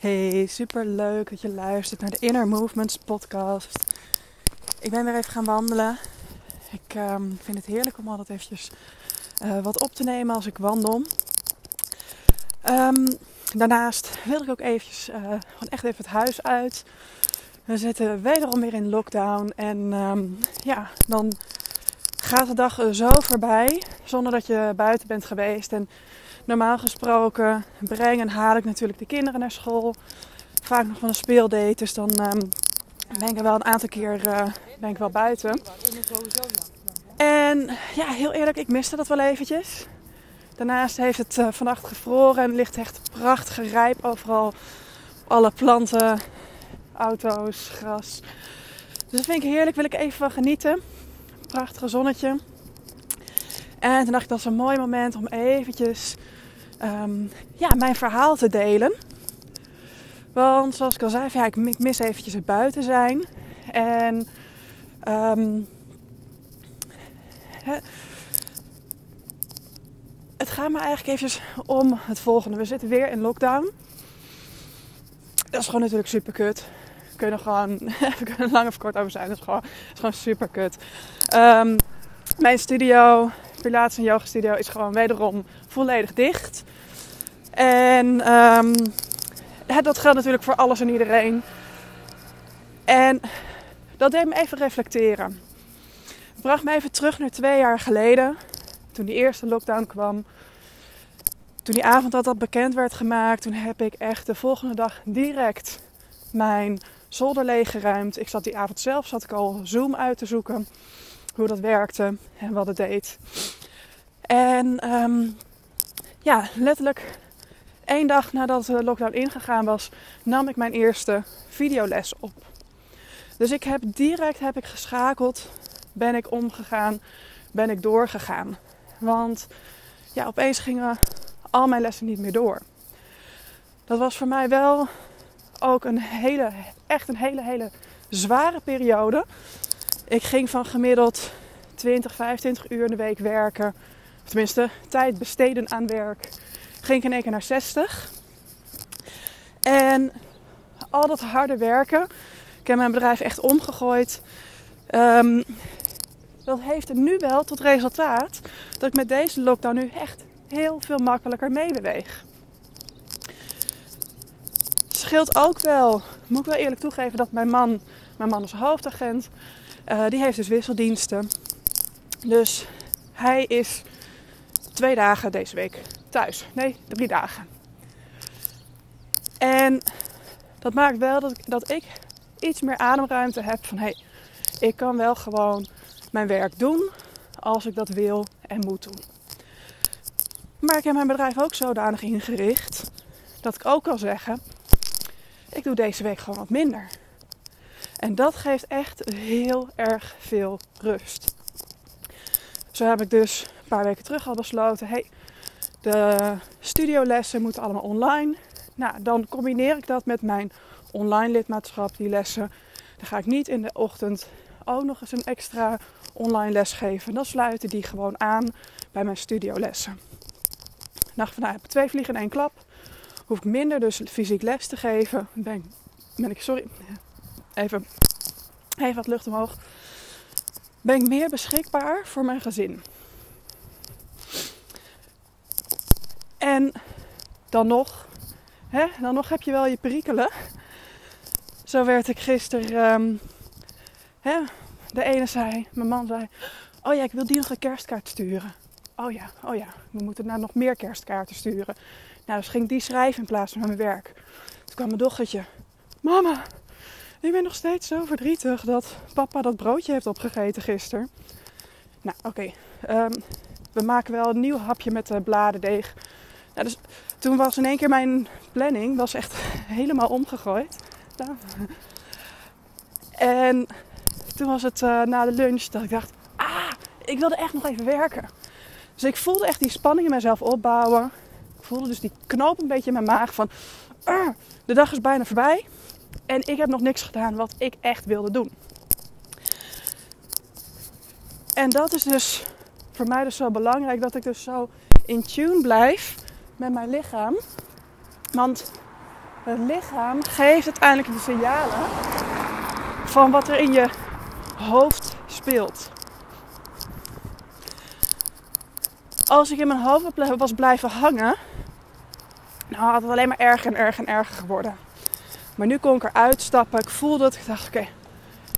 Hey, super leuk dat je luistert naar de Inner Movements podcast. Ik ben weer even gaan wandelen. Ik ehm, vind het heerlijk om altijd eventjes uh, wat op te nemen als ik wandel. Um, daarnaast wil ik ook eventjes uh, gewoon echt even het huis uit. We zitten wederom weer in lockdown en um, ja, dan gaat de dag zo voorbij zonder dat je buiten bent geweest. En normaal gesproken breng en haal ik natuurlijk de kinderen naar school. Vaak nog van een speeldate, dus dan um, ben ik wel een aantal keer uh, ben ik wel buiten. En ja, heel eerlijk, ik miste dat wel eventjes. Daarnaast heeft het uh, vannacht gevroren en ligt echt prachtig rijp overal. Alle planten, auto's, gras. Dus dat vind ik heerlijk, wil ik even genieten. Prachtige zonnetje. En toen dacht ik dat is een mooi moment om eventjes um, ja, mijn verhaal te delen. Want zoals ik al zei, ja, ik mis eventjes het buiten zijn. En um, het gaat me eigenlijk eventjes om het volgende. We zitten weer in lockdown. Dat is gewoon natuurlijk super kut. We kunnen gewoon, we kunnen lang of kort over zijn. Dat is gewoon, is gewoon super kut. Um, mijn studio, Pilates en Yoga Studio, is gewoon wederom volledig dicht. En um, dat geldt natuurlijk voor alles en iedereen. En dat deed me even reflecteren. Het bracht me even terug naar twee jaar geleden. Toen die eerste lockdown kwam. Toen die avond dat dat bekend werd gemaakt. Toen heb ik echt de volgende dag direct mijn zolder leeggeruimd. Ik zat die avond zelf zat ik al Zoom uit te zoeken. Hoe dat werkte en wat het deed. En um, ja, letterlijk één dag nadat de lockdown ingegaan was, nam ik mijn eerste videoles op. Dus ik heb direct heb ik geschakeld, ben ik omgegaan, ben ik doorgegaan. Want ja, opeens gingen al mijn lessen niet meer door. Dat was voor mij wel ook een hele, echt een hele, hele zware periode. Ik ging van gemiddeld 20, 25 uur in de week werken. Tenminste, tijd besteden aan werk ging ik in één keer naar 60. En al dat harde werken, ik heb mijn bedrijf echt omgegooid. Um, dat heeft er nu wel tot resultaat dat ik met deze lockdown nu echt heel veel makkelijker meebeweeg. Scheelt ook wel, moet ik wel eerlijk toegeven, dat mijn man, mijn man is hoofdagent, uh, die heeft dus wisseldiensten. Dus hij is twee dagen deze week thuis. Nee, drie dagen. En dat maakt wel dat, dat ik iets meer ademruimte heb van hé, hey, ik kan wel gewoon mijn werk doen als ik dat wil en moet doen. Maar ik heb mijn bedrijf ook zodanig ingericht dat ik ook kan zeggen: ik doe deze week gewoon wat minder. En dat geeft echt heel erg veel rust. Zo heb ik dus een paar weken terug al besloten: hey, de studiolessen moeten allemaal online. Nou, dan combineer ik dat met mijn online lidmaatschap, die lessen. Dan ga ik niet in de ochtend ook nog eens een extra online les geven. Dan sluiten die gewoon aan bij mijn studiolessen. Nou, vandaag heb ik twee vliegen in één klap. Hoef ik minder dus fysiek les te geven. Ben, ben ik, sorry, even, even wat lucht omhoog. Ben ik meer beschikbaar voor mijn gezin. En dan nog, hè, dan nog heb je wel je perikelen. Zo werd ik gisteren. Um, hè, de ene zei, mijn man zei: Oh ja, ik wil die nog een kerstkaart sturen. Oh ja, oh ja, we moeten nou nog meer kerstkaarten sturen. Nou, dus ging die schrijven in plaats van mijn werk. Toen kwam mijn dochtertje: Mama, ik ben nog steeds zo verdrietig dat papa dat broodje heeft opgegeten gisteren. Nou, oké. Um, we maken wel een nieuw hapje met de bladendeeg. Nou, dus toen was in één keer mijn planning was echt helemaal omgegooid. En toen was het uh, na de lunch dat ik dacht, ah, ik wilde echt nog even werken. Dus ik voelde echt die spanning in mezelf opbouwen. Ik voelde dus die knoop een beetje in mijn maag van, uh, de dag is bijna voorbij. En ik heb nog niks gedaan wat ik echt wilde doen. En dat is dus voor mij dus zo belangrijk dat ik dus zo in tune blijf met mijn lichaam. Want Het lichaam geeft uiteindelijk de signalen van wat er in je hoofd speelt. Als ik in mijn hoofd was blijven hangen, nou had het alleen maar erger en erger en erger geworden. Maar nu kon ik eruit stappen. Ik voelde het. Ik dacht, oké,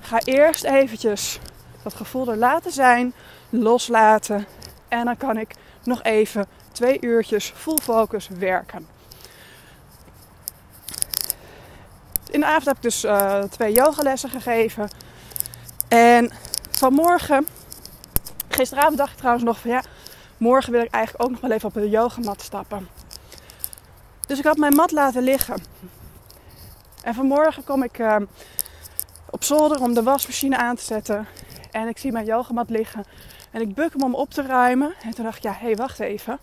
ga eerst eventjes dat gevoel er laten zijn, loslaten. En dan kan ik nog even twee uurtjes full focus werken. In de avond heb ik dus uh, twee yogalessen gegeven. En vanmorgen, gisteravond dacht ik trouwens nog van ja, morgen wil ik eigenlijk ook nog wel even op de yogamat stappen. Dus ik had mijn mat laten liggen. En vanmorgen kom ik uh, op zolder om de wasmachine aan te zetten. En ik zie mijn yogamat liggen. En ik buk hem om op te ruimen. En toen dacht ik, ja, hé, hey, wacht even.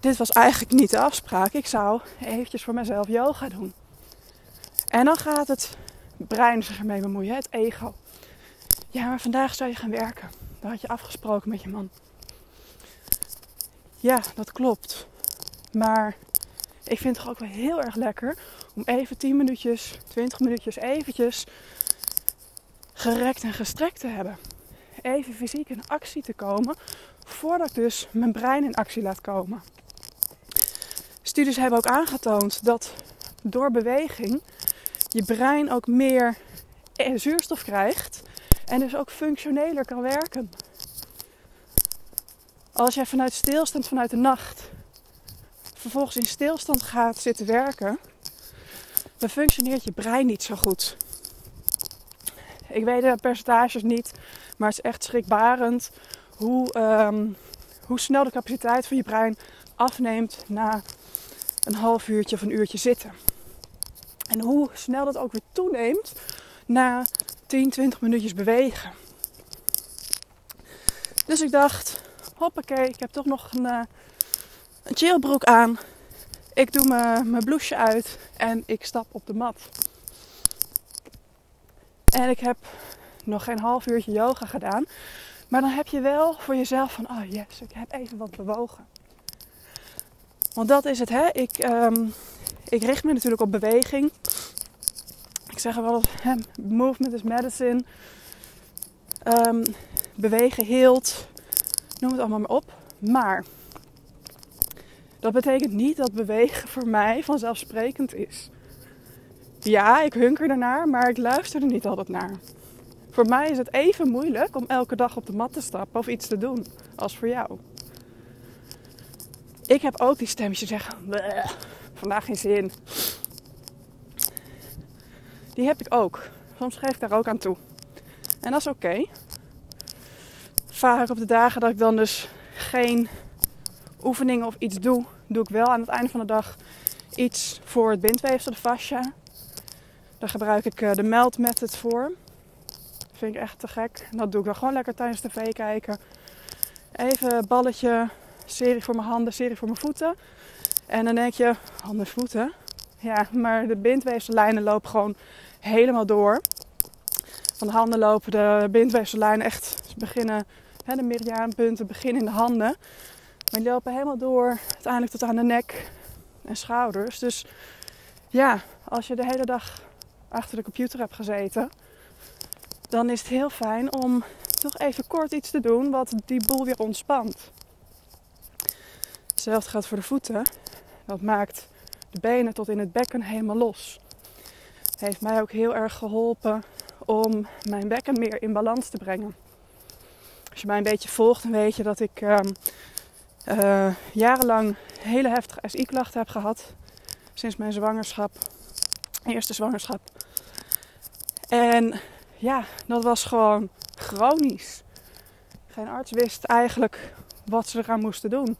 Dit was eigenlijk niet de afspraak. Ik zou eventjes voor mezelf yoga doen. En dan gaat het brein zich ermee bemoeien, het ego. Ja, maar vandaag zou je gaan werken. Dat had je afgesproken met je man. Ja, dat klopt. Maar ik vind het toch ook wel heel erg lekker om even 10 minuutjes, 20 minuutjes eventjes gerekt en gestrekt te hebben. Even fysiek in actie te komen voordat ik dus mijn brein in actie laat komen. Studies hebben ook aangetoond dat door beweging je brein ook meer zuurstof krijgt en dus ook functioneler kan werken. Als jij vanuit stilstand, vanuit de nacht, vervolgens in stilstand gaat zitten werken, dan functioneert je brein niet zo goed. Ik weet de percentages niet, maar het is echt schrikbarend hoe, ehm, hoe snel de capaciteit van je brein afneemt na een half uurtje of een uurtje zitten. En hoe snel dat ook weer toeneemt na 10, 20 minuutjes bewegen. Dus ik dacht, hoppakee, ik heb toch nog een, uh, een chillbroek aan. Ik doe mijn blouseje uit en ik stap op de mat. En ik heb nog geen half uurtje yoga gedaan. Maar dan heb je wel voor jezelf van, oh yes, ik heb even wat bewogen. Want dat is het, hè. Ik, um, ik richt me natuurlijk op beweging. Ik zeg wel, hè, movement is medicine. Um, bewegen heelt. Noem het allemaal maar op. Maar dat betekent niet dat bewegen voor mij vanzelfsprekend is. Ja, ik hunker ernaar, maar ik luister er niet altijd naar. Voor mij is het even moeilijk om elke dag op de mat te stappen of iets te doen als voor jou. Ik heb ook die stemmetjes zeggen: vandaag geen zin. Die heb ik ook. Soms geef ik daar ook aan toe. En dat is oké. Vaak op de dagen dat ik dan dus geen oefeningen of iets doe, doe ik wel aan het einde van de dag iets voor het bindweefsel, de fascia. Daar gebruik ik eh, de melt method voor. Dat vind ik echt te gek. Dat doe ik dan gewoon lekker tijdens tv kijken. Even balletje, serie voor mijn handen, serie voor mijn voeten. En dan denk je, handen, voeten. Ja, maar de bindweefsellijnen lopen gewoon helemaal door. Van de handen lopen de bindweefsellijnen echt beginnen, hè, de meridiaanpunten beginnen in de handen. Maar die lopen helemaal door, uiteindelijk tot aan de nek en schouders. Dus ja, als je de hele dag achter de computer hebt gezeten, dan is het heel fijn om toch even kort iets te doen wat die boel weer ontspant. Hetzelfde geldt voor de voeten. Dat maakt de benen tot in het bekken helemaal los. Heeft mij ook heel erg geholpen om mijn bekken meer in balans te brengen. Als je mij een beetje volgt, dan weet je dat ik uh, uh, jarenlang hele heftige SI-klachten heb gehad. Sinds mijn zwangerschap, eerste zwangerschap. En ja, dat was gewoon chronisch. Geen arts wist eigenlijk wat ze eraan moesten doen.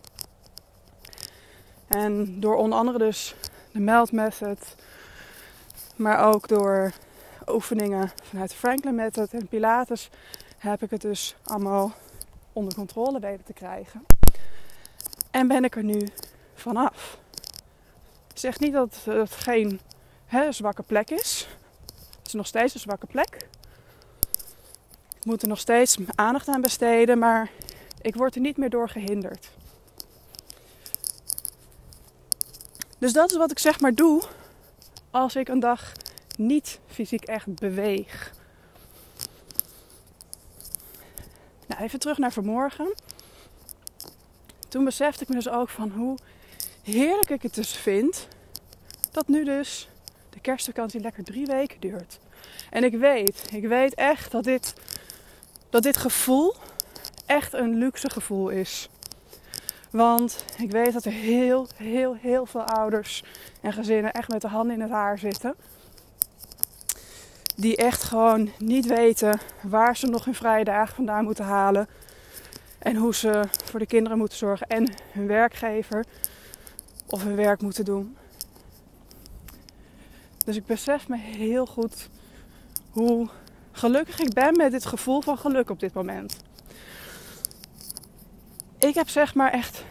En door onder andere dus de meld method, maar ook door oefeningen vanuit de Franklin method en Pilates heb ik het dus allemaal onder controle weten te krijgen. En ben ik er nu vanaf. Zeg niet dat het geen hè, zwakke plek is. Het is nog steeds een zwakke plek. Ik moet er nog steeds aandacht aan besteden, maar ik word er niet meer door gehinderd. Dus dat is wat ik zeg maar doe als ik een dag niet fysiek echt beweeg. Nou, even terug naar vanmorgen. Toen besefte ik me dus ook van hoe heerlijk ik het dus vind dat nu dus de kerstvakantie lekker drie weken duurt. En ik weet, ik weet echt dat dit, dat dit gevoel echt een luxe gevoel is. Want ik weet dat er heel, heel, heel veel ouders en gezinnen echt met de handen in het haar zitten. Die echt gewoon niet weten waar ze nog hun vrije dagen vandaan moeten halen. En hoe ze voor de kinderen moeten zorgen en hun werkgever of hun werk moeten doen. Dus ik besef me heel goed hoe gelukkig ik ben met dit gevoel van geluk op dit moment. Ik heb zeg maar echt.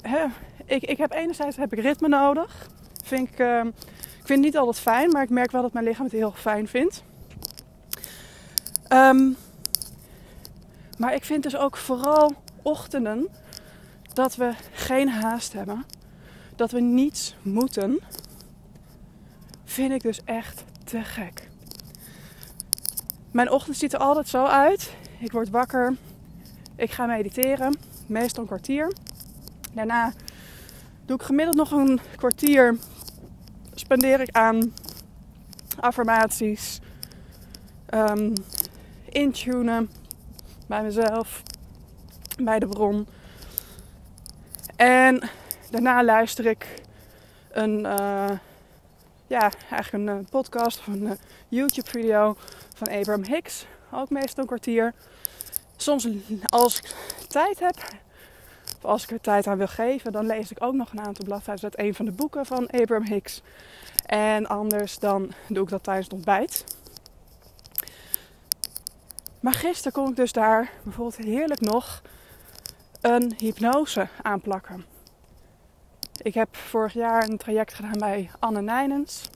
Hè, ik, ik heb enerzijds heb ik ritme nodig. Vind ik, uh, ik vind het niet altijd fijn, maar ik merk wel dat mijn lichaam het heel fijn vindt. Um, maar ik vind dus ook vooral ochtenden dat we geen haast hebben. Dat we niets moeten. Vind ik dus echt te gek. Mijn ochtend ziet er altijd zo uit. Ik word wakker. Ik ga mediteren. Meestal een kwartier. Daarna doe ik gemiddeld nog een kwartier. Spendeer ik aan affirmaties. Um, intunen bij mezelf, bij de bron. En daarna luister ik een, uh, ja, eigenlijk een uh, podcast of een uh, YouTube-video van Abraham Hicks. Ook meestal een kwartier. Soms als ik tijd heb, of als ik er tijd aan wil geven, dan lees ik ook nog een aantal bladzijden uit een van de boeken van Abraham Hicks. En anders dan doe ik dat tijdens het ontbijt. Maar gisteren kon ik dus daar bijvoorbeeld heerlijk nog een hypnose aanplakken. Ik heb vorig jaar een traject gedaan bij Anne Nijnens.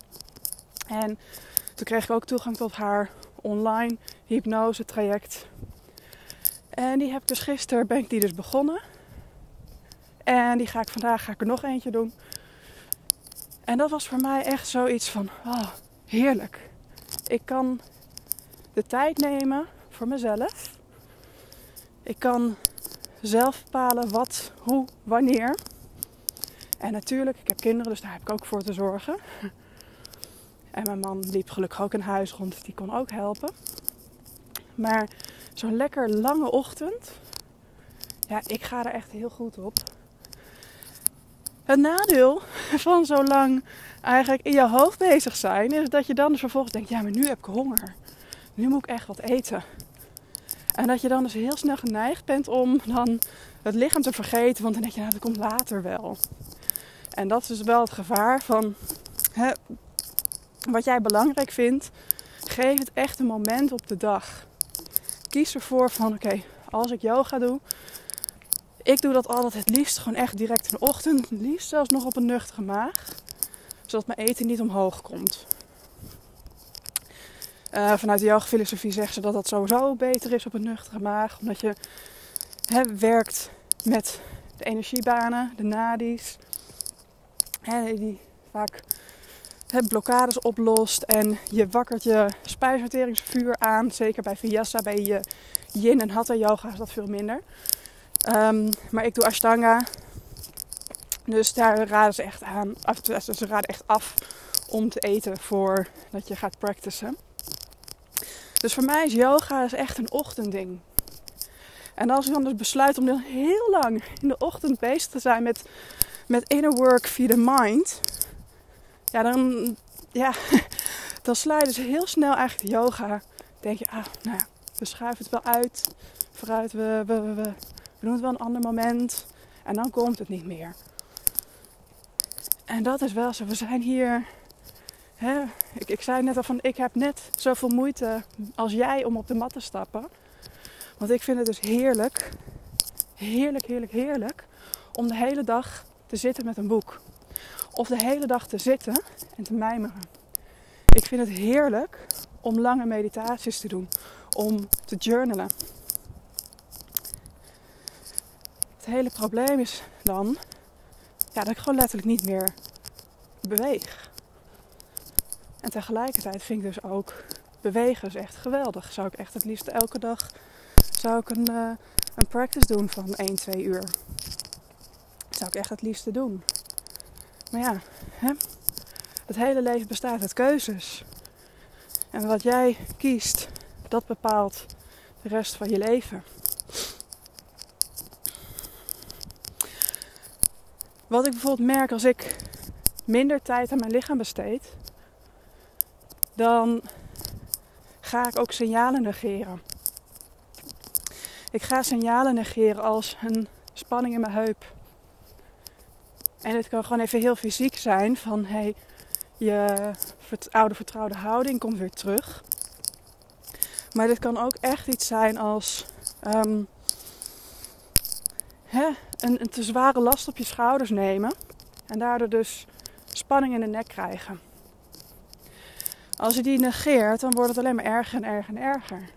En toen kreeg ik ook toegang tot haar online hypnose traject. En die heb ik dus gisteren ben ik die dus begonnen. En die ga ik vandaag ga ik er nog eentje doen. En dat was voor mij echt zoiets van, oh, heerlijk. Ik kan de tijd nemen voor mezelf. Ik kan zelf bepalen wat, hoe, wanneer. En natuurlijk, ik heb kinderen, dus daar heb ik ook voor te zorgen. En mijn man liep gelukkig ook in huis rond, dus die kon ook helpen. Maar zo'n lekker lange ochtend, ja, ik ga er echt heel goed op. Het nadeel van zo lang eigenlijk in je hoofd bezig zijn, is dat je dan dus vervolgens denkt, ja, maar nu heb ik honger. Nu moet ik echt wat eten. En dat je dan dus heel snel geneigd bent om dan het lichaam te vergeten, want dan denk je, nou, dat komt later wel. En dat is dus wel het gevaar van hè, wat jij belangrijk vindt, geef het echt een moment op de dag. Kies ervoor van, oké, als ik yoga doe, ik doe dat altijd het liefst gewoon echt direct in de ochtend, het liefst zelfs nog op een nuchtere maag, zodat mijn eten niet omhoog komt. Uh, vanuit de yoga-filosofie zeggen ze dat dat sowieso beter is op een nuchtere maag. Omdat je werkt met de energiebanen, de nadis. Hè, die vaak hè, blokkades oplost. En je wakkert je spijsverteringsvuur aan. Zeker bij Vinyasa, bij je yin en hatha yoga is dat veel minder. Um, maar ik doe Ashtanga. Dus daar raden ze echt aan. Ze raden echt af om te eten voordat je gaat practicen. Dus voor mij is yoga echt een ochtendding. En als ik dan dus besluit om heel lang in de ochtend bezig te zijn met, met inner work via de mind. Ja, dan, ja, dan dus heel snel eigenlijk de yoga. denk je, ah, nou ja, we schuiven het wel uit. Vooruit, we, we, we, we doen het wel een ander moment. En dan komt het niet meer. En dat is wel zo. We zijn hier Hè, ik, zei net al van, ik heb net zoveel moeite als jij om op de mat te stappen. Want ik vind het dus heerlijk, heerlijk, heerlijk, heerlijk om de hele dag te zitten met een boek. Of de hele dag te zitten en te mijmeren. Ik vind het heerlijk om lange meditaties te doen, om te journalen. Het hele probleem is dan ja, dat ik gewoon letterlijk niet meer beweeg. En tegelijkertijd vind ik dus ook bewegen is echt geweldig. Zou ik echt het liefst elke dag zou ik een, uh, een practice doen van 1, 2 uur. Zou ik echt het liefste doen. Maar ja, hè? het hele leven bestaat uit keuzes. En wat jij kiest, dat bepaalt de rest van je leven. Wat ik bijvoorbeeld merk als ik minder tijd aan mijn lichaam besteed, dan ga ik ook signalen negeren. Ik ga signalen negeren als een spanning in mijn heup. En het kan gewoon even heel fysiek zijn van hey, je oude vertrouwde houding komt weer terug. Maar dit kan ook echt iets zijn als um, hè, een, een te zware last op je schouders nemen. En daardoor dus spanning in de nek krijgen. Als je die negeert, dan wordt het alleen maar erger en erger en erger.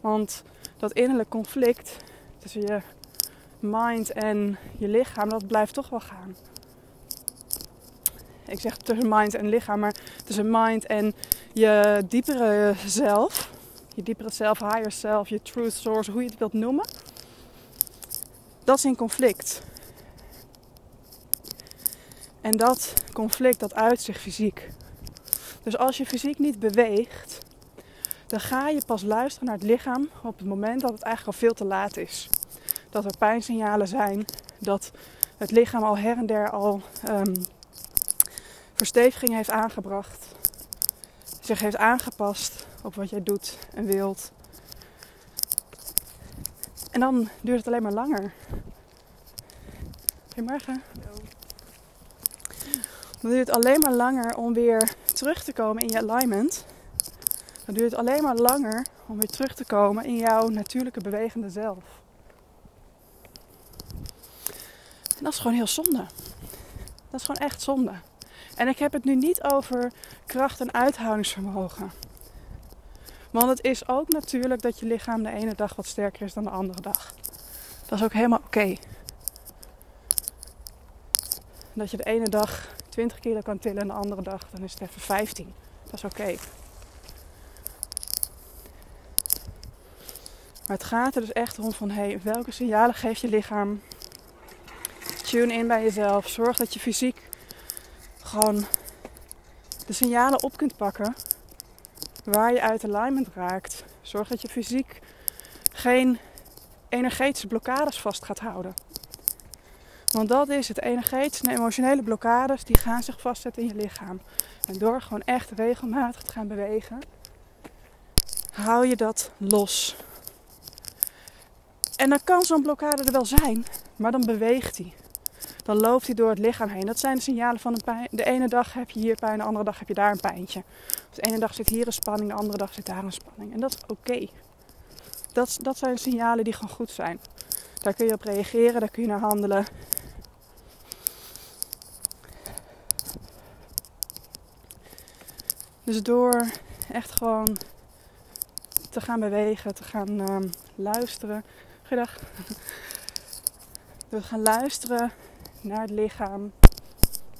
Want dat innerlijk conflict tussen je mind en je lichaam, dat blijft toch wel gaan. Ik zeg tussen mind en lichaam, maar tussen mind en je diepere zelf, je diepere zelf, higher self, je truth source, hoe je het wilt noemen, dat is in conflict. En dat conflict dat uit zich fysiek. Dus als je fysiek niet beweegt, dan ga je pas luisteren naar het lichaam op het moment dat het eigenlijk al veel te laat is. Dat er pijnsignalen zijn, dat het lichaam al her en der al um, versteviging heeft aangebracht, zich heeft aangepast op wat jij doet en wilt. En dan duurt het alleen maar langer. Goedemorgen. Dan duurt het alleen maar langer om weer terug te komen in je alignment. Dan duurt het alleen maar langer om weer terug te komen in jouw natuurlijke bewegende zelf. En dat is gewoon heel zonde. Dat is gewoon echt zonde. En ik heb het nu niet over kracht en uithoudingsvermogen. Want het is ook natuurlijk dat je lichaam de ene dag wat sterker is dan de andere dag. Dat is ook helemaal oké. Dat je de ene dag 20 kilo kan tillen en de andere dag dan is het even 15. Dat is oké. Maar het gaat er dus echt om van hey, welke signalen geeft je lichaam? Tune in bij jezelf. Zorg dat je fysiek gewoon de signalen op kunt pakken waar je uit alignment raakt. Zorg dat je fysiek geen energetische blokkades vast gaat houden. Want dat is het energetische en emotionele blokkades die gaan zich vastzetten in je lichaam. En door gewoon echt regelmatig te gaan bewegen, hou je dat los. En dan kan zo'n blokkade er wel zijn, maar dan beweegt hij. Dan loopt hij door het lichaam heen. Dat zijn de signalen van een pijn. De ene dag heb je hier pijn, de andere dag heb je daar een pijntje. de ene dag zit hier een spanning, de andere dag zit daar een spanning. En dat is oké. Dat, dat zijn signalen die gewoon goed zijn. Daar kun je op reageren, daar kun je naar handelen. Dus door echt gewoon te gaan bewegen, te gaan um, luisteren. Goedendag. Door te gaan luisteren naar het lichaam.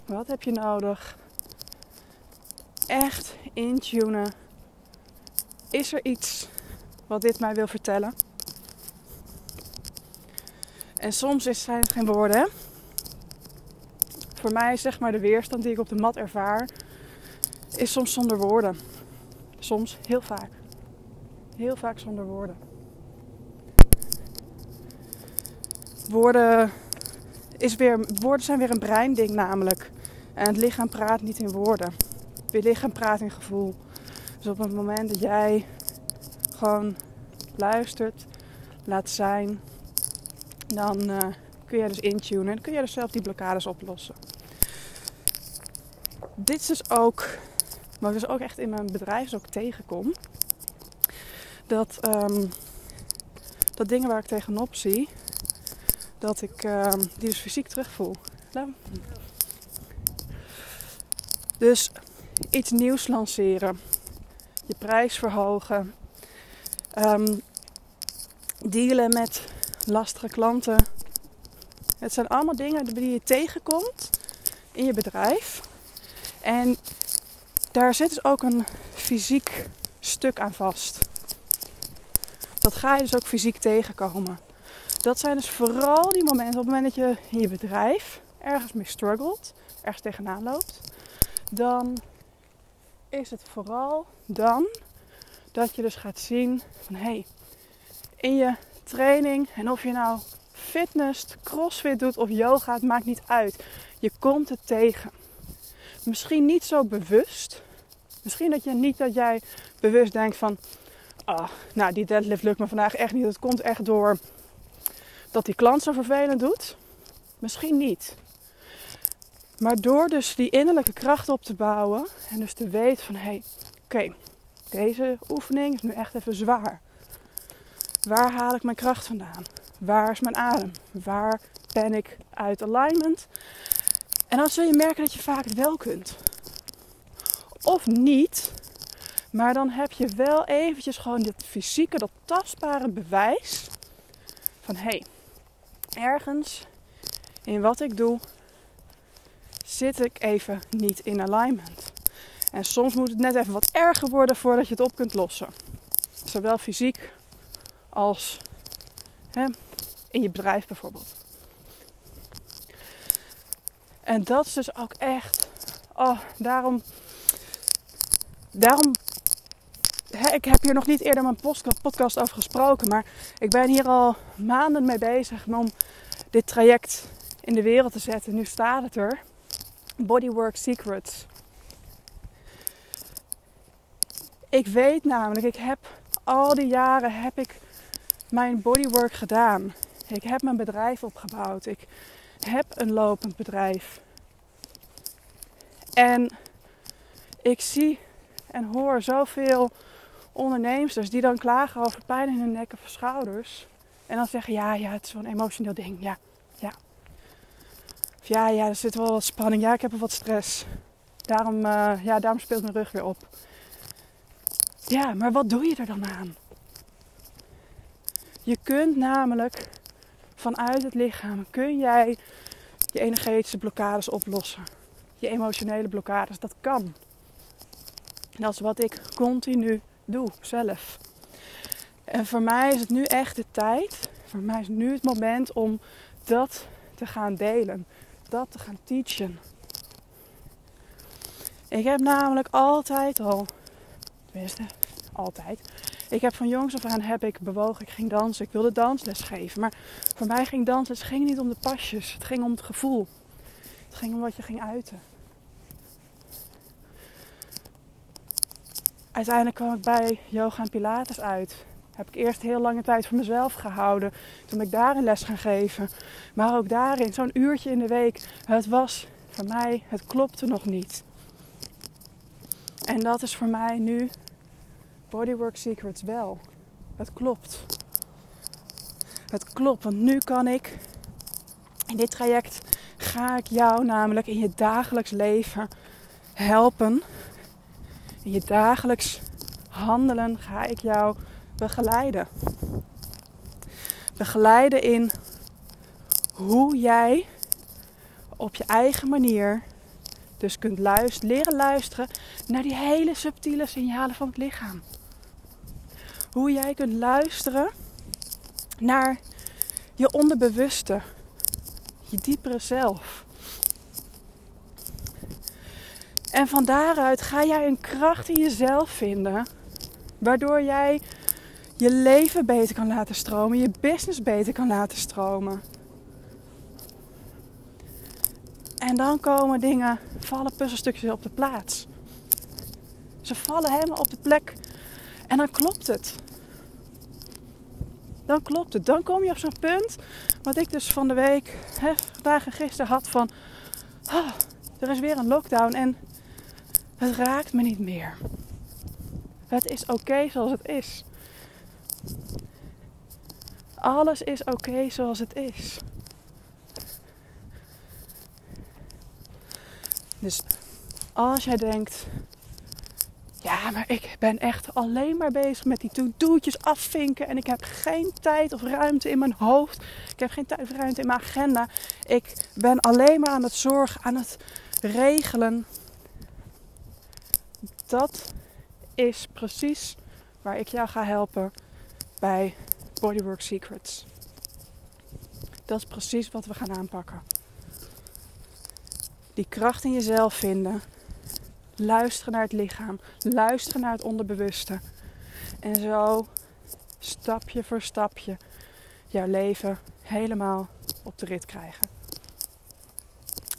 Wat heb je nodig? Echt intunen. Is er iets wat dit mij wil vertellen? En soms zijn het geen woorden. Voor mij is zeg maar de weerstand die ik op de mat ervaar is soms zonder woorden. Soms, heel vaak. Heel vaak zonder woorden. Woorden, is weer, woorden zijn weer een breinding namelijk. En het lichaam praat niet in woorden. Het lichaam praat in gevoel. Dus op het moment dat jij gewoon luistert, laat zijn, dan uh, kun je dus intunen. En kun je dus zelf die blokkades oplossen. Dit is dus ook maar ik dus ook echt in mijn bedrijf ook tegenkom. Dat, um, dat dingen waar ik tegenop zie, dat ik um, die dus fysiek terugvoel. Dus iets nieuws lanceren, je prijs verhogen, um, dealen met lastige klanten. Het zijn allemaal dingen die je tegenkomt in je bedrijf. En daar zit dus ook een fysiek stuk aan vast. Dat ga je dus ook fysiek tegenkomen. Dat zijn dus vooral die momenten op het moment dat je in je bedrijf ergens mee struggelt, ergens tegenaan loopt, dan is het vooral dan dat je dus gaat zien van hé, hey, in je training en of je nou fitness, crossfit doet of yoga, het maakt niet uit. Je komt het tegen. Misschien niet zo bewust. Misschien dat je niet dat jij bewust denkt van, ah, nou die deadlift lukt me vandaag echt niet. Het komt echt door dat die klant zo vervelend doet. Misschien niet. Maar door dus die innerlijke kracht op te bouwen en dus te weten van hé, hey, oké, deze oefening is nu echt even zwaar. Waar haal ik mijn kracht vandaan? Waar is mijn adem? Waar ben ik uit alignment? En dan zul je merken dat je vaak het wel kunt. Of niet, maar dan heb je wel eventjes gewoon dit fysieke, dat tastbare bewijs van hé, hey, ergens in wat ik doe zit ik even niet in alignment. En soms moet het net even wat erger worden voordat je het op kunt lossen. Zowel fysiek als hè, in je bedrijf bijvoorbeeld. En dat is dus ook echt. Oh, daarom. Daarom. Ik heb hier nog niet eerder mijn podcast over gesproken. Maar ik ben hier al maanden mee bezig om dit traject in de wereld te zetten. Nu staat het er. Bodywork Secrets. Ik weet namelijk, ik heb al die jaren heb ik mijn bodywork gedaan. Ik heb mijn bedrijf opgebouwd. Ik heb een lopend bedrijf. En ik zie en hoor zoveel ondernemers die dan klagen over pijn in hun nek of schouders. En dan zeggen, ja, ja, het is wel een emotioneel ding. Ja, ja. Of ja, ja, er zit wel wat spanning. Ja, ik heb wel wat stress. Daarom, uh, ja, daarom speelt mijn rug weer op. Ja, maar wat doe je er dan aan? Je kunt namelijk vanuit het lichaam kun jij je energetische blokkades oplossen. Je emotionele blokkades, dat kan. Dat is wat ik continu doe, zelf. En voor mij is het nu echt de tijd. Voor mij is nu het moment om dat te gaan delen. Dat te gaan teachen. Ik heb namelijk altijd al, tenminste altijd, ik heb van jongs af aan heb ik bewogen, ik ging dansen, ik wilde dansles geven. Maar voor mij ging dansles ging niet om de pasjes, het ging om het gevoel. Het ging om wat je ging uiten. Uiteindelijk kwam ik bij yoga en pilates uit. Heb ik eerst heel lange tijd voor mezelf gehouden. Toen ben ik daarin les gaan geven. Maar ook daarin, zo'n uurtje in de week. Het was voor mij, het klopte nog niet. En dat is voor mij nu Bodywork Secrets wel. Het klopt. Het klopt, want nu kan ik in dit traject ga ik jou namelijk in je dagelijks leven helpen. Je dagelijks handelen ga ik jou begeleiden. Begeleiden in hoe jij op je eigen manier dus kunt luisteren, leren luisteren naar die hele subtiele signalen van het lichaam hoe jij kunt luisteren naar je onderbewuste, je diepere zelf. En van daaruit ga jij een kracht in jezelf vinden, waardoor jij je leven beter kan laten stromen, je business beter kan laten stromen. En dan komen dingen, vallen puzzelstukjes op de plaats. Ze vallen helemaal op de plek en dan klopt het. Dan klopt het. Dan kom je op zo'n punt. Wat ik dus van de week, hè, vandaag en gisteren had van. Oh, er is weer een lockdown en het raakt me niet meer. Het is oké zoals het is. Alles is oké zoals het is. Dus als jij denkt, ja, maar ik ben echt alleen maar bezig met die to-do'tjes afvinken. En ik heb geen tijd of ruimte in mijn hoofd. Ik heb geen tijd of ruimte in mijn agenda. Ik ben alleen maar aan het zorgen, aan het regelen. Dat is precies waar ik jou ga helpen bij Bodywork Secrets. Dat is precies wat we gaan aanpakken. Die kracht in jezelf vinden. Luisteren naar het lichaam. Luisteren naar het onderbewuste. En zo stapje voor stapje jouw leven helemaal op de rit krijgen.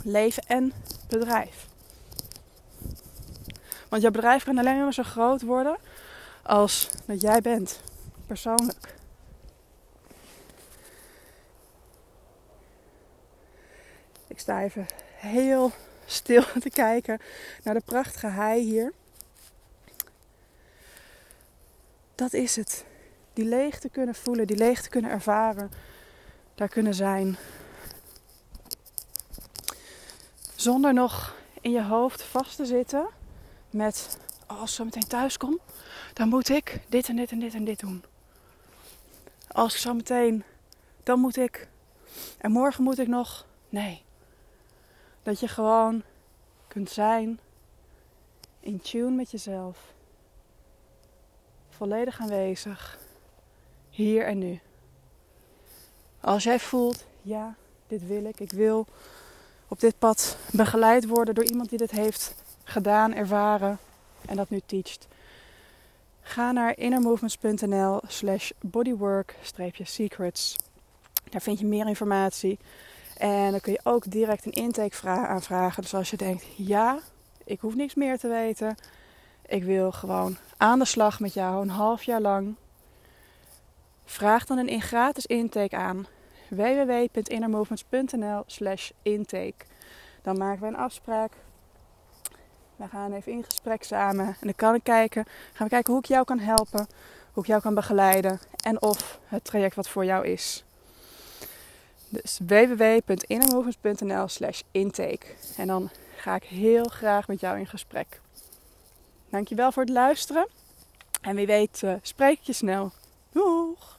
Leven en bedrijf. Want jouw bedrijf kan alleen maar zo groot worden als dat jij bent, persoonlijk. Ik sta even heel stil te kijken naar de prachtige hei hier. Dat is het. Die leegte kunnen voelen, die leegte kunnen ervaren, daar kunnen zijn. Zonder nog in je hoofd vast te zitten met oh, als ik zo meteen thuis kom, dan moet ik dit en dit en dit en dit doen. Als ik zo meteen, dan moet ik. En morgen moet ik nog. Nee. Dat je gewoon kunt zijn in tune met jezelf. Volledig aanwezig. Hier en nu. Als jij voelt, ja, dit wil ik. Ik wil op dit pad begeleid worden door iemand die dit heeft gedaan, ervaren en dat nu teacht. Ga naar innermovements.nl slash bodywork-secrets. Daar vind je meer informatie. En dan kun je ook direct een intake aanvragen. Dus als je denkt, ja, ik hoef niks meer te weten. Ik wil gewoon aan de slag met jou een half jaar lang. Vraag dan een gratis intake aan. www.innermovements.nl slash intake. Dan maken we een afspraak. We gaan even in gesprek samen. En dan kan ik kijken, gaan we kijken hoe ik jou kan helpen. Hoe ik jou kan begeleiden. En of het traject wat voor jou is. Dus www.innermovements.nl slash intake. En dan ga ik heel graag met jou in gesprek. Dankjewel voor het luisteren. En wie weet uh, spreek je snel. Doeg!